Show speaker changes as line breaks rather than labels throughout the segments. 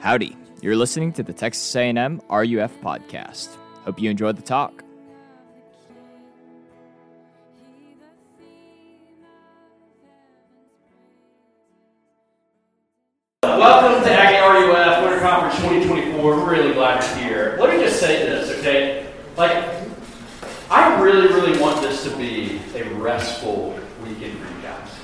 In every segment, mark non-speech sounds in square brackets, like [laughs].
Howdy. You're listening to the Texas A&M RUF podcast. Hope you enjoyed the talk.
Welcome to Aggie RUF Winter Conference 2024. We're really glad you're here. Let me just say this, okay? Like, I really, really want this to be a restful weekend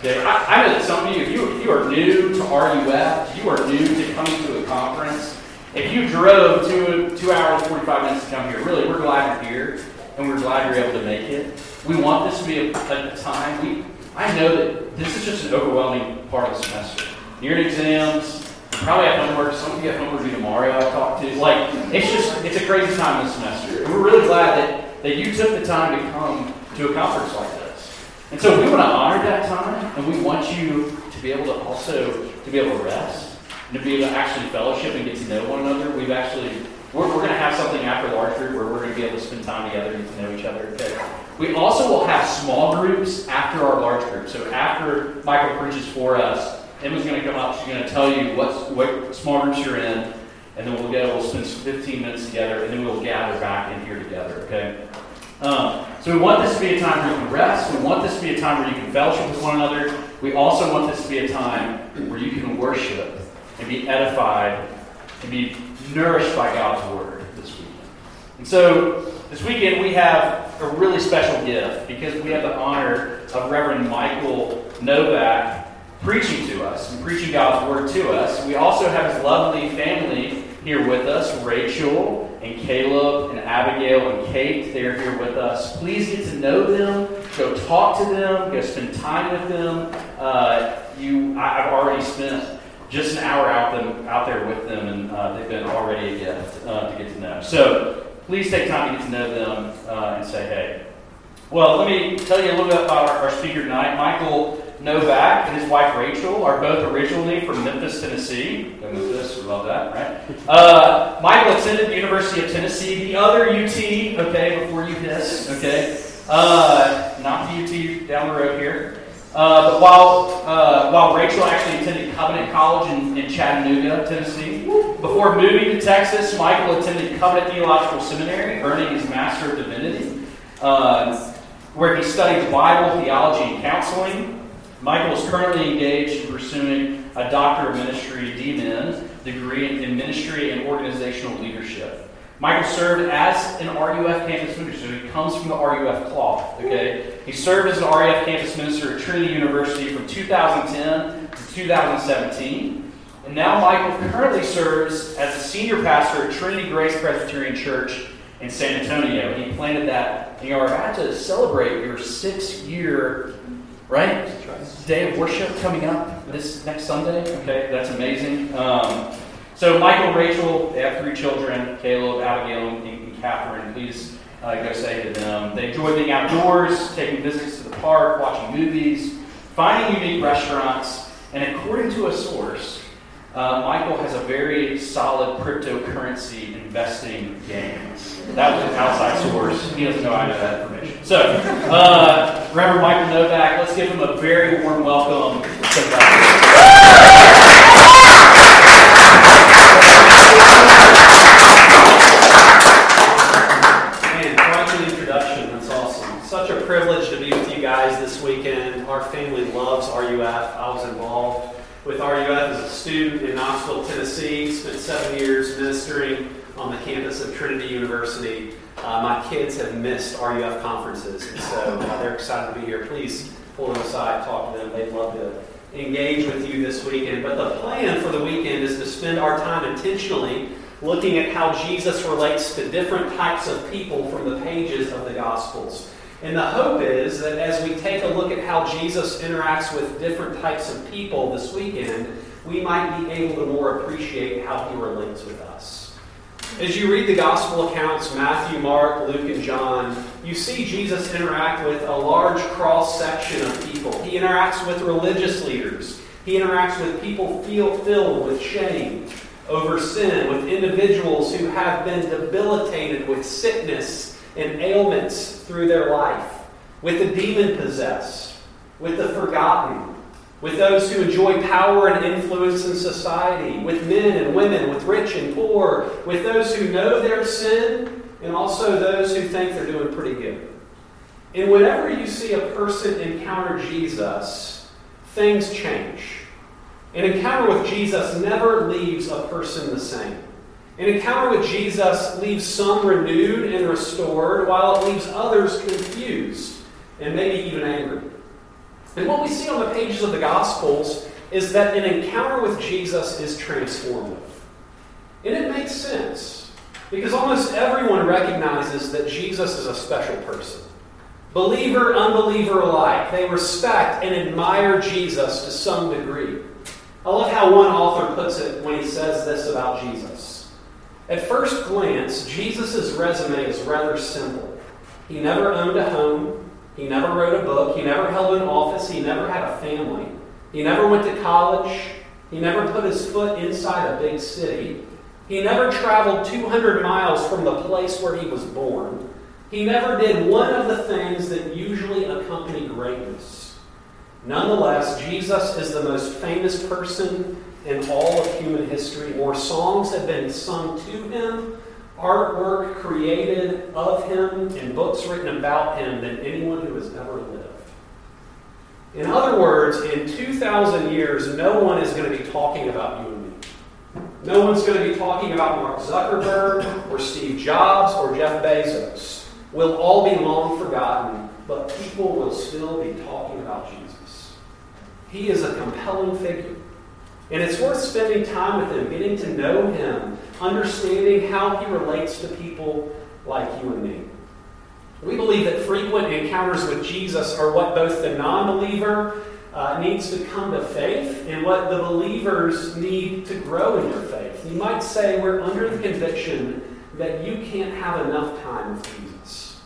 I, I know that some of you, if you, if you are new to RUF, you are new to coming to a conference. If you drove two two hours forty-five minutes to come here, really, we're glad you're here, and we're glad you're able to make it. We want this to be a, a time. We I know that this is just an overwhelming part of the semester. Near exams, you probably have homework. Some of you have homework due tomorrow. I talked to like it's just it's a crazy time this semester, and we're really glad that that you took the time to come to a conference like this. And so we want to honor that time, and we want you to be able to also to be able to rest and to be able to actually fellowship and get to know one another. We've actually we're, we're going to have something after large group where we're going to be able to spend time together and get to know each other. Okay. We also will have small groups after our large group. So after Michael preaches for us, Emma's going to come up. She's going to tell you what what small groups you're in, and then we'll go. We'll spend 15 minutes together, and then we'll gather back in here together. Okay. Um, so we want this to be a time where you can rest. We want this to be a time where you can fellowship with one another. We also want this to be a time where you can worship and be edified and be nourished by God's word this weekend. And so this weekend we have a really special gift because we have the honor of Reverend Michael Novak preaching to us and preaching God's word to us. We also have his lovely family here with us, Rachel and Caleb and Abigail and Kate. They are here with us. Please get to know them. Go talk to them. Go spend time with them. Uh, you, I, have already spent just an hour out them out there with them, and uh, they've been already a gift uh, to get to know. So please take time to get to know them uh, and say hey. Well, let me tell you a little bit about our, our speaker tonight. Michael Novak and his wife Rachel are both originally from Memphis, Tennessee. Go Memphis, we love that, right? Uh, Michael attended the University of Tennessee, the other UT, okay, before you hiss, okay? Uh, not the UT down the road here. Uh, but while, uh, while Rachel actually attended Covenant College in, in Chattanooga, Tennessee, before moving to Texas, Michael attended Covenant Theological Seminary, earning his Master of Divinity, uh, where he studied Bible, theology, and counseling. Michael is currently engaged in pursuing a Doctor of Ministry, DMin, degree in Ministry and Organizational Leadership. Michael served as an RUF campus minister. He comes from the RUF cloth. Okay, he served as an RUF campus minister at Trinity University from 2010 to 2017, and now Michael currently serves as a senior pastor at Trinity Grace Presbyterian Church in San Antonio. He planted that, you are about to celebrate your six-year right day of worship coming up this next Sunday. Okay, that's amazing. Um, so Michael, Rachel, they have three children: Caleb, Abigail, and, and Catherine. Please uh, go say to them. They enjoy being outdoors, taking visits to the park, watching movies, finding unique restaurants, and according to a source, uh, Michael has a very solid cryptocurrency investing game. That was an outside source. He doesn't know I that information. So, uh, Reverend Michael Novak, let's give him a very warm welcome.
In Knoxville, Tennessee. Spent seven years ministering on the campus of Trinity University. Uh, my kids have missed RUF conferences, and so they're excited to be here. Please pull them aside, talk to them. They'd love to engage with you this weekend. But the plan for the weekend is to spend our time intentionally looking at how Jesus relates to different types of people from the pages of the Gospels. And the hope is that as we take a look at how Jesus interacts with different types of people this weekend, we might be able to more appreciate how he relates with us. As you read the gospel accounts, Matthew, Mark, Luke, and John, you see Jesus interact with a large cross section of people. He interacts with religious leaders. He interacts with people feel filled with shame over sin, with individuals who have been debilitated with sickness and ailments through their life, with the demon possessed, with the forgotten, with those who enjoy power and influence in society, with men and women, with rich and poor, with those who know their sin, and also those who think they're doing pretty good. And whenever you see a person encounter Jesus, things change. An encounter with Jesus never leaves a person the same. An encounter with Jesus leaves some renewed and restored, while it leaves others confused and maybe even angry. And what we see on the pages of the Gospels is that an encounter with Jesus is transformative. And it makes sense because almost everyone recognizes that Jesus is a special person. Believer, unbeliever alike, they respect and admire Jesus to some degree. I love how one author puts it when he says this about Jesus. At first glance, Jesus' resume is rather simple. He never owned a home, he never wrote a book, he never held an office, he never had a family, he never went to college, he never put his foot inside a big city, he never traveled 200 miles from the place where he was born. He never did one of the things that usually accompany greatness. Nonetheless, Jesus is the most famous person in all of human history. More songs have been sung to him, artwork created of him, and books written about him than anyone who has ever lived. In other words, in 2,000 years, no one is going to be talking about you and me. No one's going to be talking about Mark Zuckerberg or Steve Jobs or Jeff Bezos We'll all be long forgotten, but people will still be talking about Jesus. He is a compelling figure. And it's worth spending time with him, getting to know him, understanding how he relates to people like you and me. We believe that frequent encounters with Jesus are what both the non believer uh, needs to come to faith and what the believers need to grow in their faith. You might say we're under the conviction that you can't have enough time with Jesus.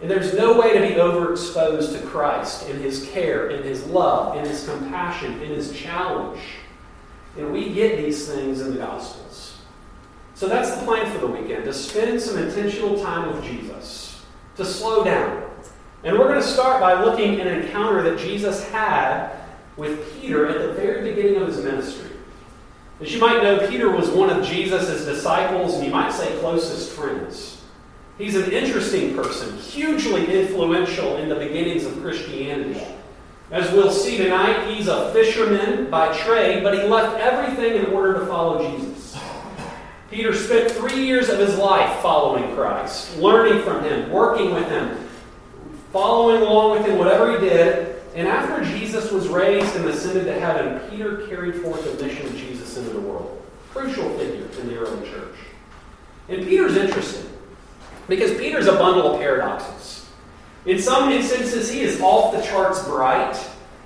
And there's no way to be overexposed to Christ in his care, in his love, in his compassion, in his challenge. And we get these things in the Gospels. So that's the plan for the weekend to spend some intentional time with Jesus, to slow down. And we're going to start by looking at an encounter that Jesus had with Peter at the very beginning of his ministry. As you might know, Peter was one of Jesus' disciples, and you might say closest friends. He's an interesting person, hugely influential in the beginnings of Christianity. As we'll see tonight, he's a fisherman by trade, but he left everything in order to follow Jesus. Peter spent three years of his life following Christ, learning from him, working with him, following along with him, whatever he did. And after Jesus was raised and ascended to heaven, Peter carried forth the mission of Jesus into the world. Crucial figure in the early church. And Peter's interesting. Because Peter's a bundle of paradoxes. In some instances, he is off the charts bright.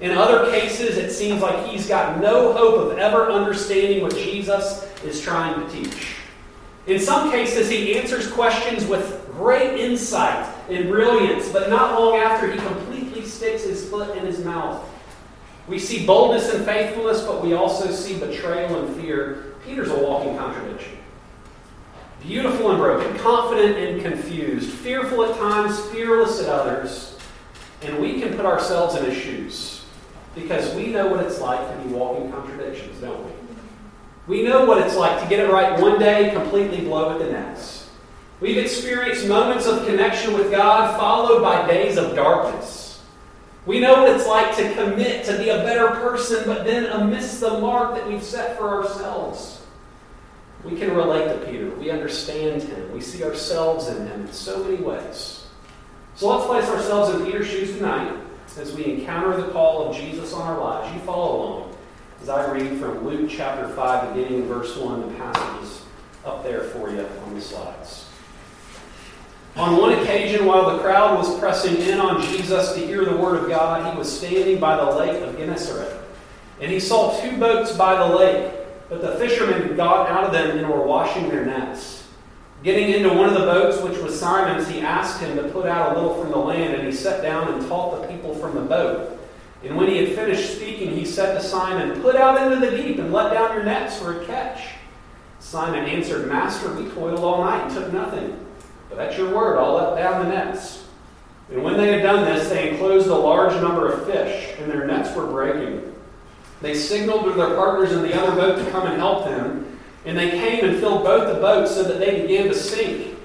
In other cases, it seems like he's got no hope of ever understanding what Jesus is trying to teach. In some cases, he answers questions with great insight and brilliance, but not long after, he completely sticks his foot in his mouth. We see boldness and faithfulness, but we also see betrayal and fear. Peter's a walking contradiction beautiful and broken, confident and confused, fearful at times, fearless at others. And we can put ourselves in his shoes because we know what it's like to be walking contradictions, don't we? We know what it's like to get it right one day, completely blow it the next. We've experienced moments of connection with God followed by days of darkness. We know what it's like to commit to be a better person, but then miss the mark that we've set for ourselves. We can relate to Peter. We understand him. We see ourselves in him in so many ways. So let's place ourselves in Peter's shoes tonight as we encounter the call of Jesus on our lives. You follow along as I read from Luke chapter 5, beginning in verse 1. The passage is up there for you on the slides. On one occasion, while the crowd was pressing in on Jesus to hear the word of God, he was standing by the lake of Gennesaret. And he saw two boats by the lake. But the fishermen got out of them and were washing their nets. Getting into one of the boats, which was Simon's, he asked him to put out a little from the land, and he sat down and taught the people from the boat. And when he had finished speaking, he said to Simon, Put out into the deep and let down your nets for a catch. Simon answered, Master, we toiled all night and took nothing. But at your word, I'll let down the nets. And when they had done this, they enclosed a large number of fish, and their nets were breaking. They signaled to their partners in the other boat to come and help them, and they came and filled both the boats so that they began to sink.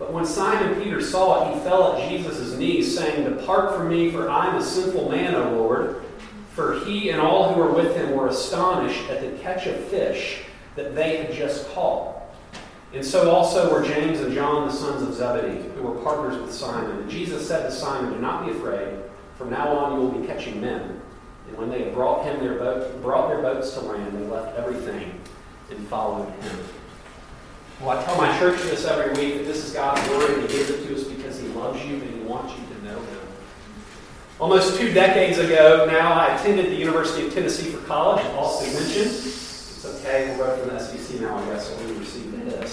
But when Simon Peter saw it, he fell at Jesus' knees, saying, Depart from me, for I am a sinful man, O Lord. For he and all who were with him were astonished at the catch of fish that they had just caught. And so also were James and John, the sons of Zebedee, who were partners with Simon. And Jesus said to Simon, Do not be afraid. From now on you will be catching men. And when they had brought him their boat, brought their boats to land, they left everything and followed him. Well, I tell my church this every week that this is God's word, and He gives it to us because He loves you and He wants you to know Him. Almost two decades ago now, I attended the University of Tennessee for college, Austin mentioned. It's okay, we're both from the SEC now, I guess, so we received. But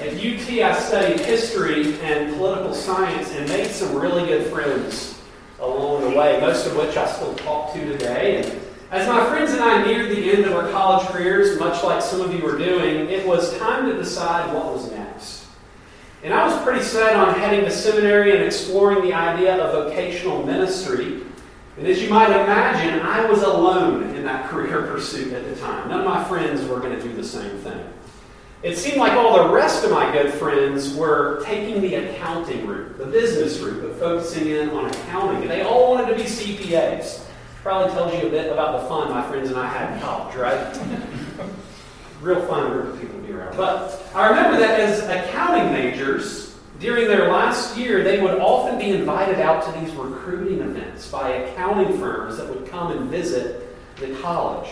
at UT, I studied history and political science and made some really good friends along the way, most of which I still talk to today. And as my friends and I neared the end of our college careers, much like some of you are doing, it was time to decide what was next. And I was pretty set on heading to seminary and exploring the idea of vocational ministry. And as you might imagine, I was alone in that [laughs] career pursuit at the time. None of my friends were going to do the same thing. It seemed like all the rest of my good friends were taking the accounting route, the business route, of focusing in on accounting. And they all wanted to be CPAs. Probably tells you a bit about the fun my friends and I had in college, right? Real fun group of people to be around. But I remember that as accounting majors, during their last year, they would often be invited out to these recruiting events by accounting firms that would come and visit the college.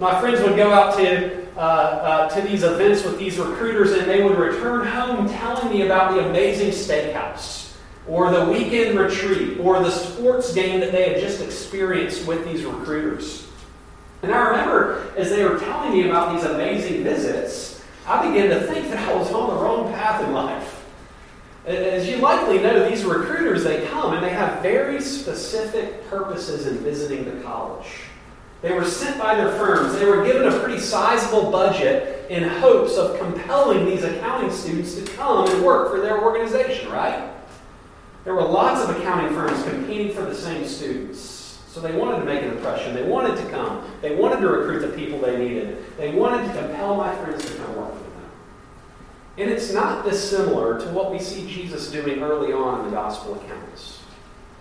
My friends would go out to, uh, uh, to these events with these recruiters, and they would return home telling me about the amazing steakhouse, or the weekend retreat, or the sports game that they had just experienced with these recruiters. And I remember as they were telling me about these amazing visits, I began to think that I was on the wrong path in life. As you likely know, these recruiters, they come and they have very specific purposes in visiting the college. They were sent by their firms. They were given a pretty sizable budget in hopes of compelling these accounting students to come and work for their organization, right? There were lots of accounting firms competing for the same students. So they wanted to make an impression. They wanted to come. They wanted to recruit the people they needed. They wanted to compel my friends to come work for them. And it's not dissimilar to what we see Jesus doing early on in the gospel accounts.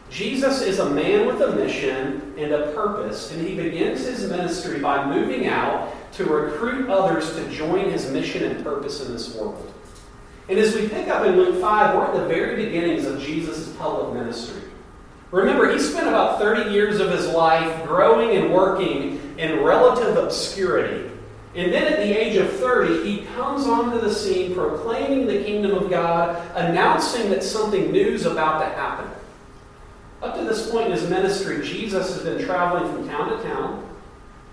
Jesus is a man with a mission and a purpose, and he begins his ministry by moving out to recruit others to join his mission and purpose in this world. And as we pick up in Luke 5, we're at the very beginnings of Jesus' public ministry. Remember, he spent about 30 years of his life growing and working in relative obscurity. And then at the age of 30, he comes onto the scene proclaiming the kingdom of God, announcing that something new is about to happen. Up to this point in his ministry, Jesus has been traveling from town to town.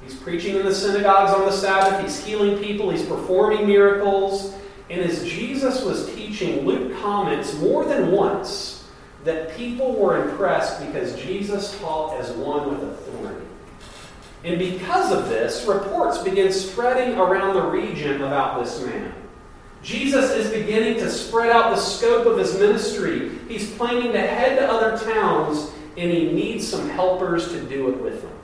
He's preaching in the synagogues on the Sabbath, he's healing people, he's performing miracles. And as Jesus was teaching, Luke comments more than once that people were impressed because Jesus taught as one with authority. And because of this, reports begin spreading around the region about this man. Jesus is beginning to spread out the scope of his ministry. He's planning to head to other towns, and he needs some helpers to do it with him.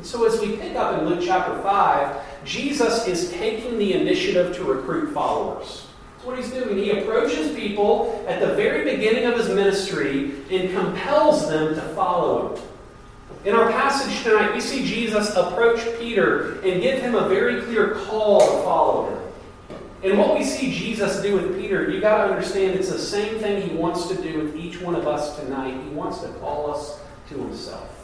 And so, as we pick up in Luke chapter 5, Jesus is taking the initiative to recruit followers. That's what he's doing. He approaches people at the very beginning of his ministry and compels them to follow him. In our passage tonight, we see Jesus approach Peter and give him a very clear call to follow him. And what we see Jesus do with Peter, you got to understand it's the same thing he wants to do with each one of us tonight. He wants to call us to himself.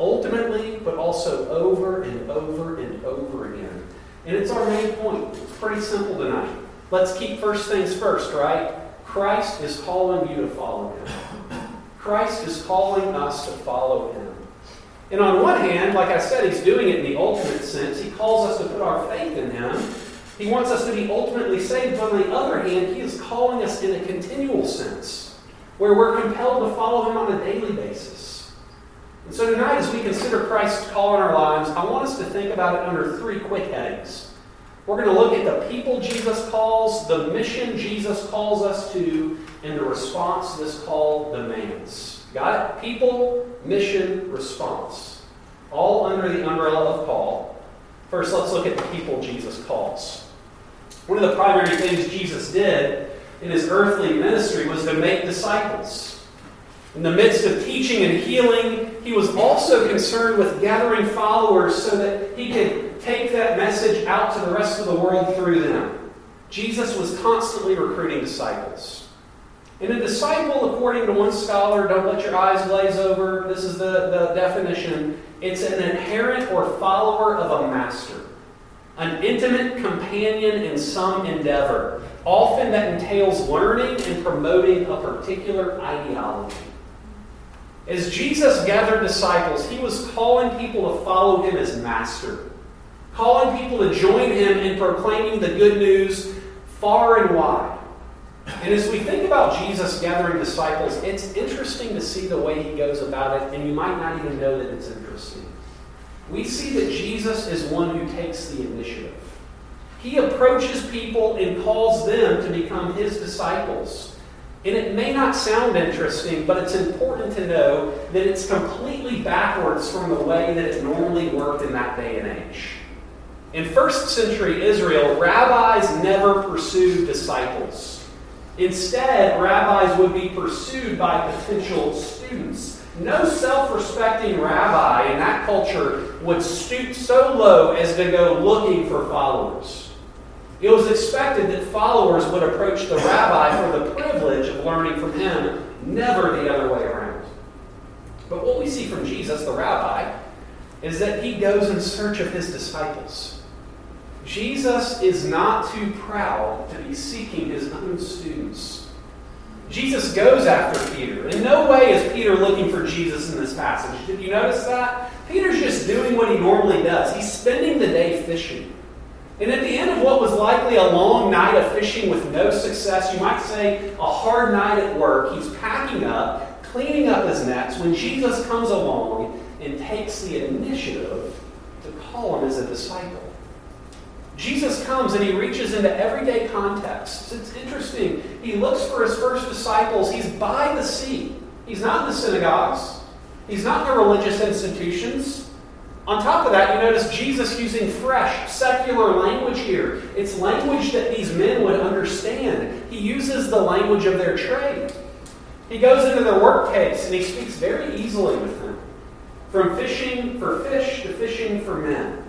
Ultimately, but also over and over and over again. And it's our main point. It's pretty simple tonight. Let's keep first things first, right? Christ is calling you to follow him. Christ is calling us to follow him. And on one hand, like I said, he's doing it in the ultimate sense. He calls us to put our faith in him. He wants us to be ultimately saved. But on the other hand, He is calling us in a continual sense, where we're compelled to follow Him on a daily basis. And so tonight, as we consider Christ's call in our lives, I want us to think about it under three quick headings. We're going to look at the people Jesus calls, the mission Jesus calls us to, and the response this call demands. Got it? People, mission, response. all under the umbrella of Paul. First, let's look at the people Jesus calls. One of the primary things Jesus did in his earthly ministry was to make disciples. In the midst of teaching and healing, he was also concerned with gathering followers so that he could take that message out to the rest of the world through them. Jesus was constantly recruiting disciples. And a disciple, according to one scholar, don't let your eyes glaze over, this is the, the definition it's an adherent or follower of a master, an intimate companion in some endeavor, often that entails learning and promoting a particular ideology. As Jesus gathered disciples, he was calling people to follow him as master, calling people to join him in proclaiming the good news far and wide. And as we think about Jesus gathering disciples, it's interesting to see the way he goes about it, and you might not even know that it's interesting. We see that Jesus is one who takes the initiative. He approaches people and calls them to become his disciples. And it may not sound interesting, but it's important to know that it's completely backwards from the way that it normally worked in that day and age. In first century Israel, rabbis never pursued disciples. Instead, rabbis would be pursued by potential students. No self respecting rabbi in that culture would stoop so low as to go looking for followers. It was expected that followers would approach the rabbi for the privilege of learning from him, never the other way around. But what we see from Jesus, the rabbi, is that he goes in search of his disciples. Jesus is not too proud to be seeking his own students. Jesus goes after Peter. In no way is Peter looking for Jesus in this passage. Did you notice that? Peter's just doing what he normally does. He's spending the day fishing. And at the end of what was likely a long night of fishing with no success, you might say a hard night at work, he's packing up, cleaning up his nets when Jesus comes along and takes the initiative to call him as a disciple. Jesus comes and he reaches into everyday contexts. It's interesting. He looks for his first disciples. He's by the sea. He's not in the synagogues. He's not in the religious institutions. On top of that, you notice Jesus using fresh, secular language here. It's language that these men would understand. He uses the language of their trade. He goes into their workplace and he speaks very easily with them. From fishing for fish to fishing for men.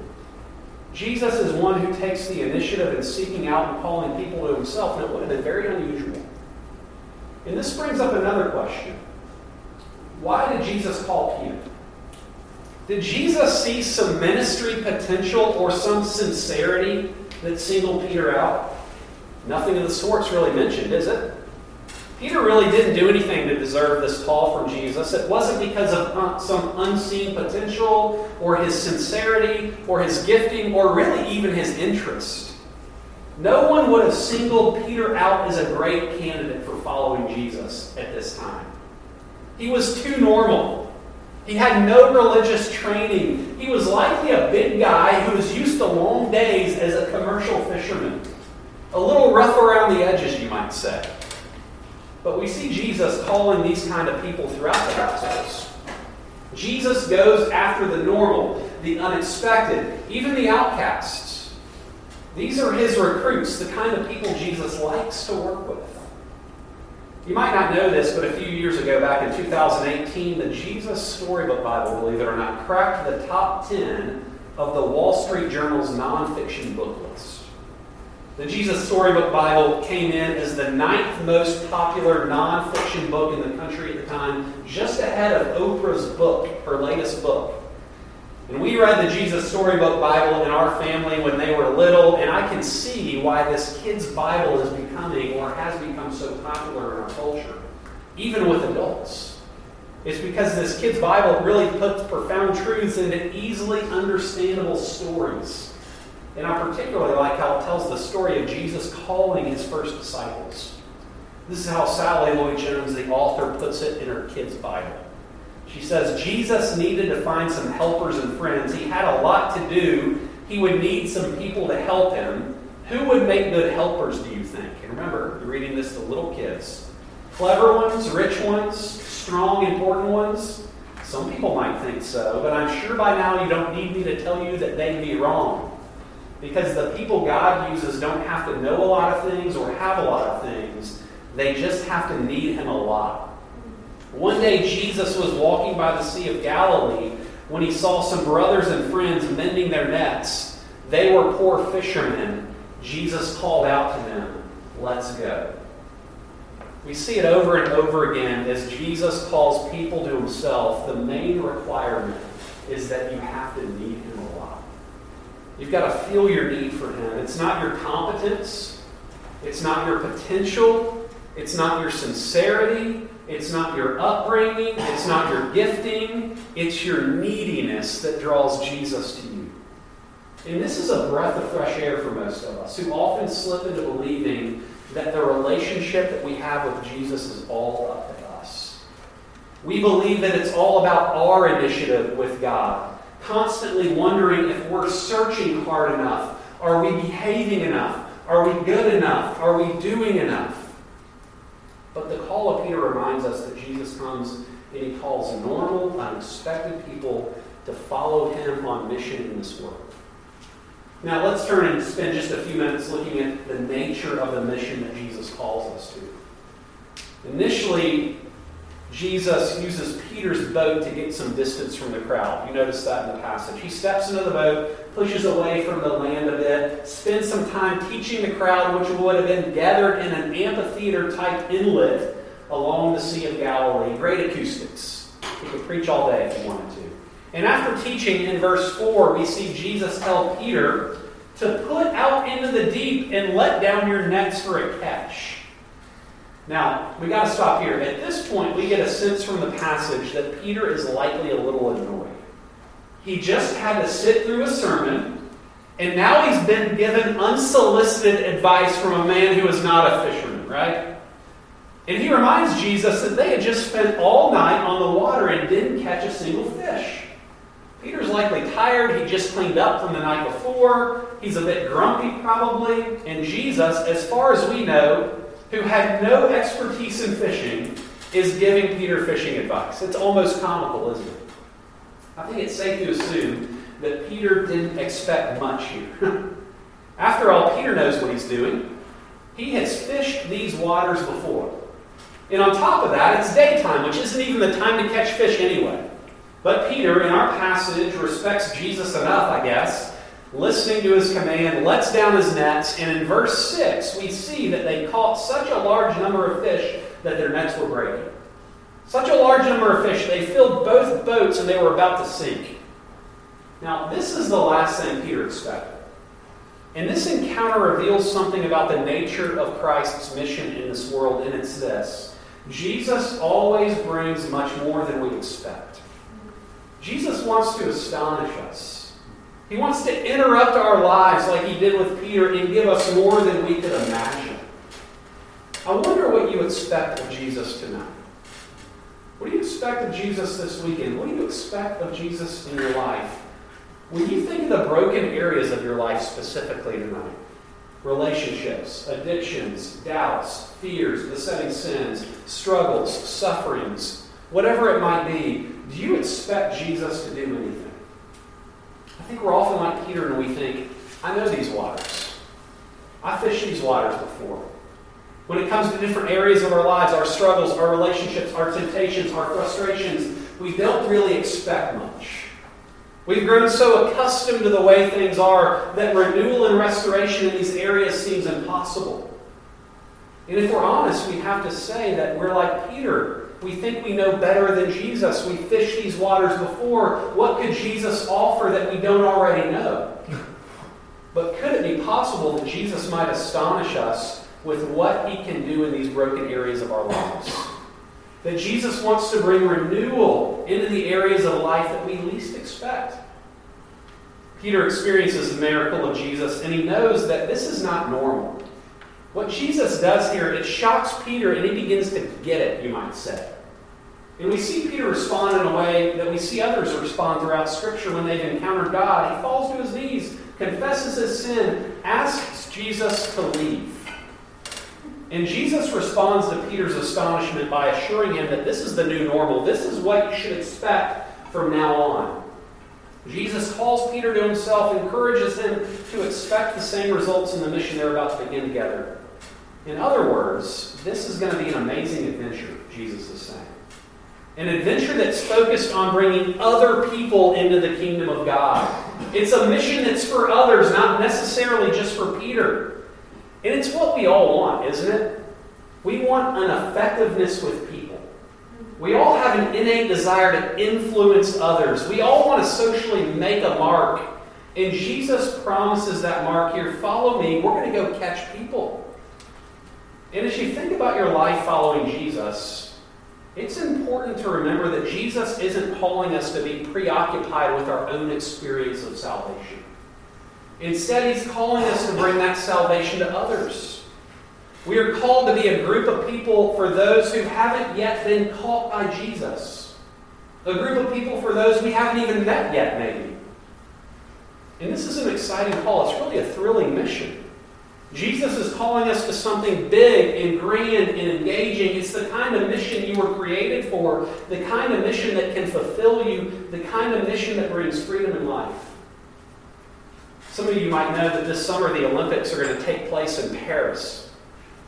Jesus is one who takes the initiative in seeking out and calling people to himself, and it would have been very unusual. And this brings up another question Why did Jesus call Peter? Did Jesus see some ministry potential or some sincerity that singled Peter out? Nothing of the sort's really mentioned, is it? Peter really didn't do anything to deserve this call from Jesus. It wasn't because of uh, some unseen potential or his sincerity or his gifting or really even his interest. No one would have singled Peter out as a great candidate for following Jesus at this time. He was too normal. He had no religious training. He was likely a big guy who was used to long days as a commercial fisherman. A little rough around the edges, you might say. But we see Jesus calling these kind of people throughout the Gospels. Jesus goes after the normal, the unexpected, even the outcasts. These are his recruits, the kind of people Jesus likes to work with. You might not know this, but a few years ago, back in 2018, the Jesus Storybook Bible, believe it or not, cracked the top 10 of the Wall Street Journal's nonfiction book list. The Jesus Storybook Bible came in as the ninth most popular nonfiction book in the country at the time, just ahead of Oprah's book, her latest book. And we read the Jesus Storybook Bible in our family when they were little, and I can see why this kid's Bible is becoming or has become so popular in our culture, even with adults. It's because this kid's Bible really puts profound truths into easily understandable stories. And I particularly like how it tells the story of Jesus calling his first disciples. This is how Sally Lloyd Jones, the author, puts it in her kid's Bible. She says Jesus needed to find some helpers and friends. He had a lot to do. He would need some people to help him. Who would make good helpers, do you think? And remember, you're reading this to little kids. Clever ones, rich ones, strong, important ones. Some people might think so, but I'm sure by now you don't need me to tell you that they'd be wrong. Because the people God uses don't have to know a lot of things or have a lot of things, they just have to need Him a lot. One day, Jesus was walking by the Sea of Galilee when he saw some brothers and friends mending their nets. They were poor fishermen. Jesus called out to them, Let's go. We see it over and over again as Jesus calls people to himself. The main requirement is that you have to need him a lot. You've got to feel your need for him. It's not your competence, it's not your potential, it's not your sincerity, it's not your upbringing, it's not your gifting, it's your neediness that draws Jesus to you. And this is a breath of fresh air for most of us who often slip into believing that the relationship that we have with Jesus is all up to us. We believe that it's all about our initiative with God, constantly wondering if we're searching hard enough. Are we behaving enough? Are we good enough? Are we doing enough? But the call of Peter reminds us that Jesus comes and he calls normal, unexpected people to follow him on mission in this world. Now, let's turn and spend just a few minutes looking at the nature of the mission that Jesus calls us to. Initially, Jesus uses Peter's boat to get some distance from the crowd. You notice that in the passage. He steps into the boat, pushes away from the land a bit, spends some time teaching the crowd, which would have been gathered in an amphitheater type inlet along the Sea of Galilee. Great acoustics. He could preach all day if he wanted to. And after teaching in verse 4, we see Jesus tell Peter to put out into the deep and let down your nets for a catch. Now, we got to stop here. At this point, we get a sense from the passage that Peter is likely a little annoyed. He just had to sit through a sermon, and now he's been given unsolicited advice from a man who is not a fisherman, right? And he reminds Jesus that they had just spent all night on the water and didn't catch a single fish. Peter's likely tired. He just cleaned up from the night before. He's a bit grumpy, probably. And Jesus, as far as we know, who had no expertise in fishing, is giving Peter fishing advice. It's almost comical, isn't it? I think it's safe to assume that Peter didn't expect much here. [laughs] After all, Peter knows what he's doing. He has fished these waters before. And on top of that, it's daytime, which isn't even the time to catch fish anyway. But Peter, in our passage, respects Jesus enough, I guess, listening to his command, lets down his nets, and in verse 6, we see that they caught such a large number of fish that their nets were breaking. Such a large number of fish, they filled both boats and they were about to sink. Now, this is the last thing Peter expected. And this encounter reveals something about the nature of Christ's mission in this world, and it's this Jesus always brings much more than we expect. Jesus wants to astonish us. He wants to interrupt our lives like he did with Peter and give us more than we could imagine. I wonder what you expect of Jesus tonight. What do you expect of Jesus this weekend? What do you expect of Jesus in your life? When you think of the broken areas of your life specifically tonight, relationships, addictions, doubts, fears, besetting sins, struggles, sufferings, whatever it might be, do you expect Jesus to do anything? I think we're often like Peter and we think, I know these waters. I fished these waters before. When it comes to different areas of our lives, our struggles, our relationships, our temptations, our frustrations, we don't really expect much. We've grown so accustomed to the way things are that renewal and restoration in these areas seems impossible. And if we're honest, we have to say that we're like Peter. We think we know better than Jesus. We fished these waters before. What could Jesus offer that we don't already know? But could it be possible that Jesus might astonish us with what he can do in these broken areas of our lives? That Jesus wants to bring renewal into the areas of life that we least expect. Peter experiences the miracle of Jesus, and he knows that this is not normal. What Jesus does here, it shocks Peter, and he begins to get it, you might say. And we see Peter respond in a way that we see others respond throughout Scripture when they've encountered God. He falls to his knees, confesses his sin, asks Jesus to leave. And Jesus responds to Peter's astonishment by assuring him that this is the new normal. This is what you should expect from now on. Jesus calls Peter to himself, encourages him to expect the same results in the mission they're about to begin together. In other words, this is going to be an amazing adventure, Jesus is saying. An adventure that's focused on bringing other people into the kingdom of God. It's a mission that's for others, not necessarily just for Peter. And it's what we all want, isn't it? We want an effectiveness with people. We all have an innate desire to influence others. We all want to socially make a mark. And Jesus promises that mark here follow me, we're going to go catch people. And as you think about your life following Jesus, it's important to remember that Jesus isn't calling us to be preoccupied with our own experience of salvation. Instead, He's calling us to bring that salvation to others. We are called to be a group of people for those who haven't yet been caught by Jesus. A group of people for those we haven't even met yet, maybe. And this is an exciting call. It's really a thrilling mission. Jesus is calling us to something big and grand and engaging. It's the kind of mission you were created for, the kind of mission that can fulfill you, the kind of mission that brings freedom in life. Some of you might know that this summer the Olympics are going to take place in Paris.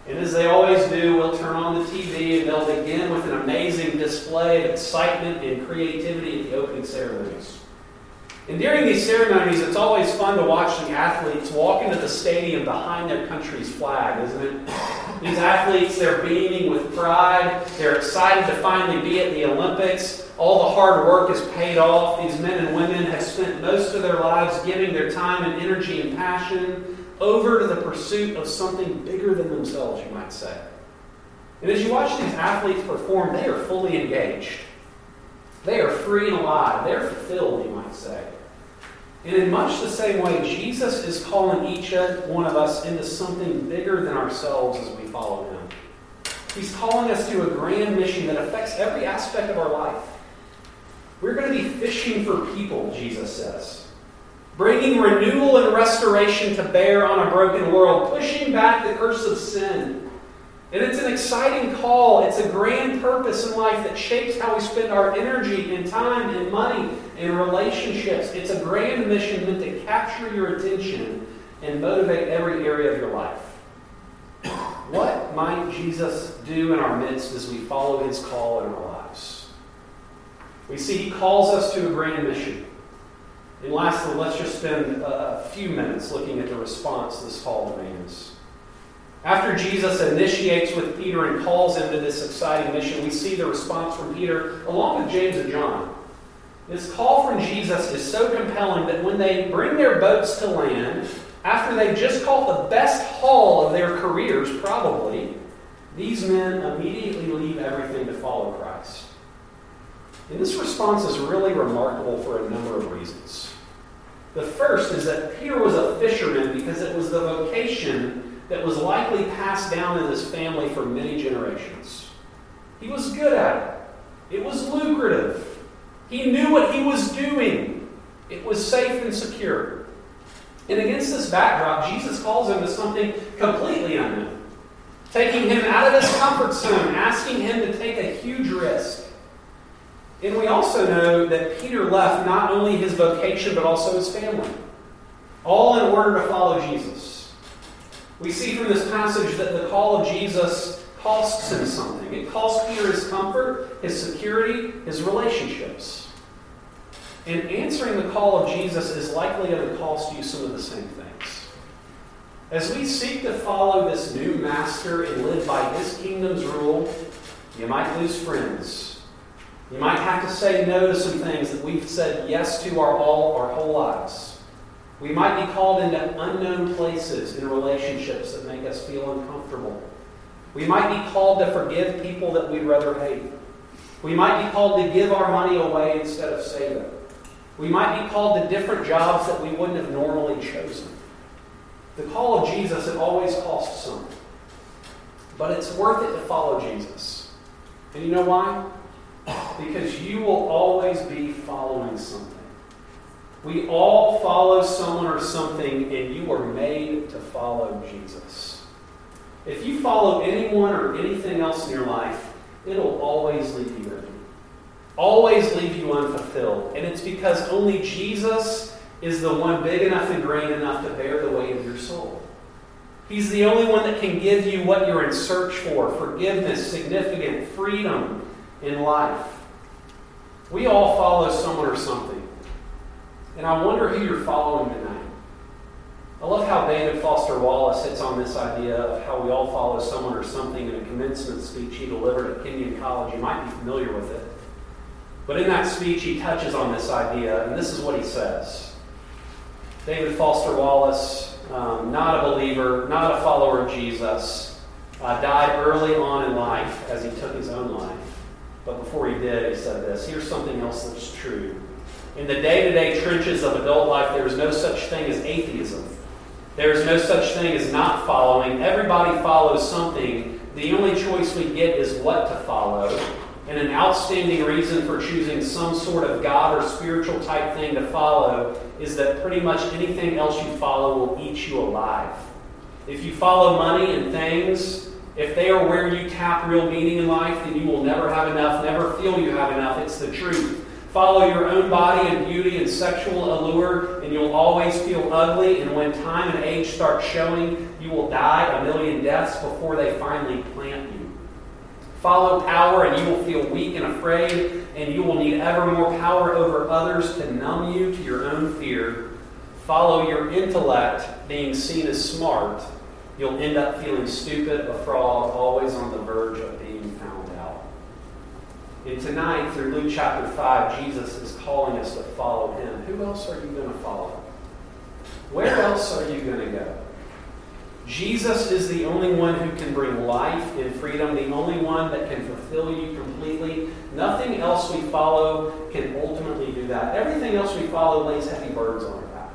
And as they always do, we'll turn on the TV and they'll begin with an amazing display of excitement and creativity at the opening ceremonies. And during these ceremonies, it's always fun to watch the athletes walk into the stadium behind their country's flag, isn't it? These athletes, they're beaming with pride. They're excited to finally be at the Olympics. All the hard work is paid off. These men and women have spent most of their lives giving their time and energy and passion over to the pursuit of something bigger than themselves, you might say. And as you watch these athletes perform, they are fully engaged. They are free and alive. They're fulfilled, you might say. And in much the same way, Jesus is calling each one of us into something bigger than ourselves as we follow him. He's calling us to a grand mission that affects every aspect of our life. We're going to be fishing for people, Jesus says. Bringing renewal and restoration to bear on a broken world, pushing back the curse of sin, and it's an exciting call. It's a grand purpose in life that shapes how we spend our energy and time and money and relationships. It's a grand mission meant to capture your attention and motivate every area of your life. What might Jesus do in our midst as we follow his call in our lives? We see he calls us to a grand mission. And lastly, let's just spend a few minutes looking at the response this call demands. After Jesus initiates with Peter and calls him to this exciting mission, we see the response from Peter along with James and John. This call from Jesus is so compelling that when they bring their boats to land, after they've just caught the best haul of their careers, probably, these men immediately leave everything to follow Christ. And this response is really remarkable for a number of reasons. The first is that Peter was a fisherman because it was the vocation that was likely passed down in his family for many generations. He was good at it, it was lucrative. He knew what he was doing, it was safe and secure. And against this backdrop, Jesus calls him to something completely unknown, taking him out of his comfort zone, asking him to take a huge risk. And we also know that Peter left not only his vocation, but also his family, all in order to follow Jesus. We see from this passage that the call of Jesus costs him something. It costs Peter his comfort, his security, his relationships. And answering the call of Jesus is likely going to cost you some of the same things. As we seek to follow this new master and live by his kingdom's rule, you might lose friends. You might have to say no to some things that we've said yes to our all our whole lives. We might be called into unknown places in relationships that make us feel uncomfortable. We might be called to forgive people that we'd rather hate. We might be called to give our money away instead of save it. We might be called to different jobs that we wouldn't have normally chosen. The call of Jesus, it always costs something. But it's worth it to follow Jesus. And you know why? Because you will always be following something. We all follow someone or something, and you are made to follow Jesus. If you follow anyone or anything else in your life, it'll always leave you empty. Always leave you unfulfilled. And it's because only Jesus is the one big enough and great enough to bear the weight of your soul. He's the only one that can give you what you're in search for forgiveness, significant freedom in life. We all follow someone or something. And I wonder who you're following tonight. I love how David Foster Wallace hits on this idea of how we all follow someone or something in a commencement speech he delivered at Kenyon College. You might be familiar with it. But in that speech, he touches on this idea, and this is what he says David Foster Wallace, um, not a believer, not a follower of Jesus, uh, died early on in life as he took his own life. But before he did, he said this here's something else that's true. In the day to day trenches of adult life, there is no such thing as atheism. There is no such thing as not following. Everybody follows something. The only choice we get is what to follow. And an outstanding reason for choosing some sort of God or spiritual type thing to follow is that pretty much anything else you follow will eat you alive. If you follow money and things, if they are where you tap real meaning in life, then you will never have enough, never feel you have enough. It's the truth. Follow your own body and beauty and sexual allure, and you'll always feel ugly. And when time and age start showing, you will die a million deaths before they finally plant you. Follow power, and you will feel weak and afraid, and you will need ever more power over others to numb you to your own fear. Follow your intellect, being seen as smart. You'll end up feeling stupid, a fraud, always on the verge of being and tonight, through Luke chapter 5, Jesus is calling us to follow him. Who else are you going to follow? Where else are you going to go? Jesus is the only one who can bring life and freedom, the only one that can fulfill you completely. Nothing else we follow can ultimately do that. Everything else we follow lays heavy burdens on our back.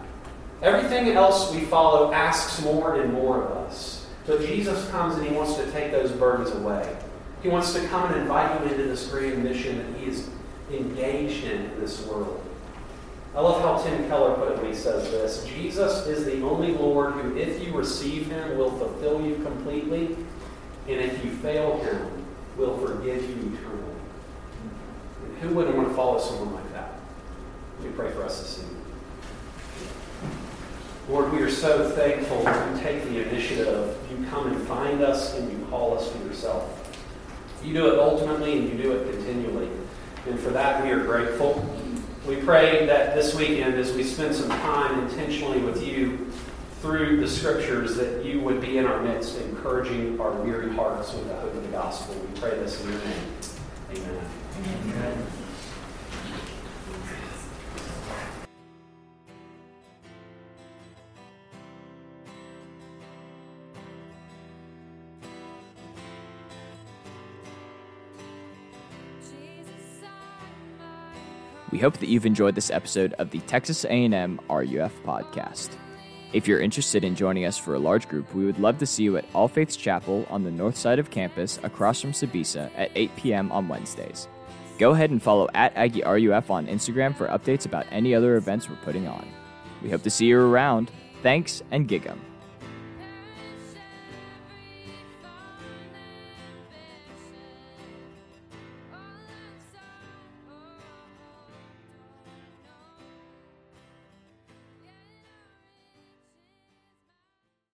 Everything else we follow asks more and more of us. But Jesus comes and he wants to take those burdens away. He wants to come and invite you into this grand mission that he is engaged in in this world. I love how Tim Keller put it when he says this Jesus is the only Lord who, if you receive him, will fulfill you completely, and if you fail him, will forgive you eternally. And who wouldn't want to follow someone like that? Let me pray for us this evening. Lord, we are so thankful that you take the initiative. You come and find us and you call us to yourself. You do it ultimately and you do it continually. And for that, we are grateful. We pray that this weekend, as we spend some time intentionally with you through the scriptures, that you would be in our midst, encouraging our weary hearts with the hope of the gospel. We pray this in your name. Amen. Amen.
We hope that you've enjoyed this episode of the Texas A&M RUF podcast. If you're interested in joining us for a large group, we would love to see you at All Faiths Chapel on the north side of campus across from Sbisa at 8 p.m. on Wednesdays. Go ahead and follow at Aggie RUF on Instagram for updates about any other events we're putting on. We hope to see you around. Thanks and gig 'em.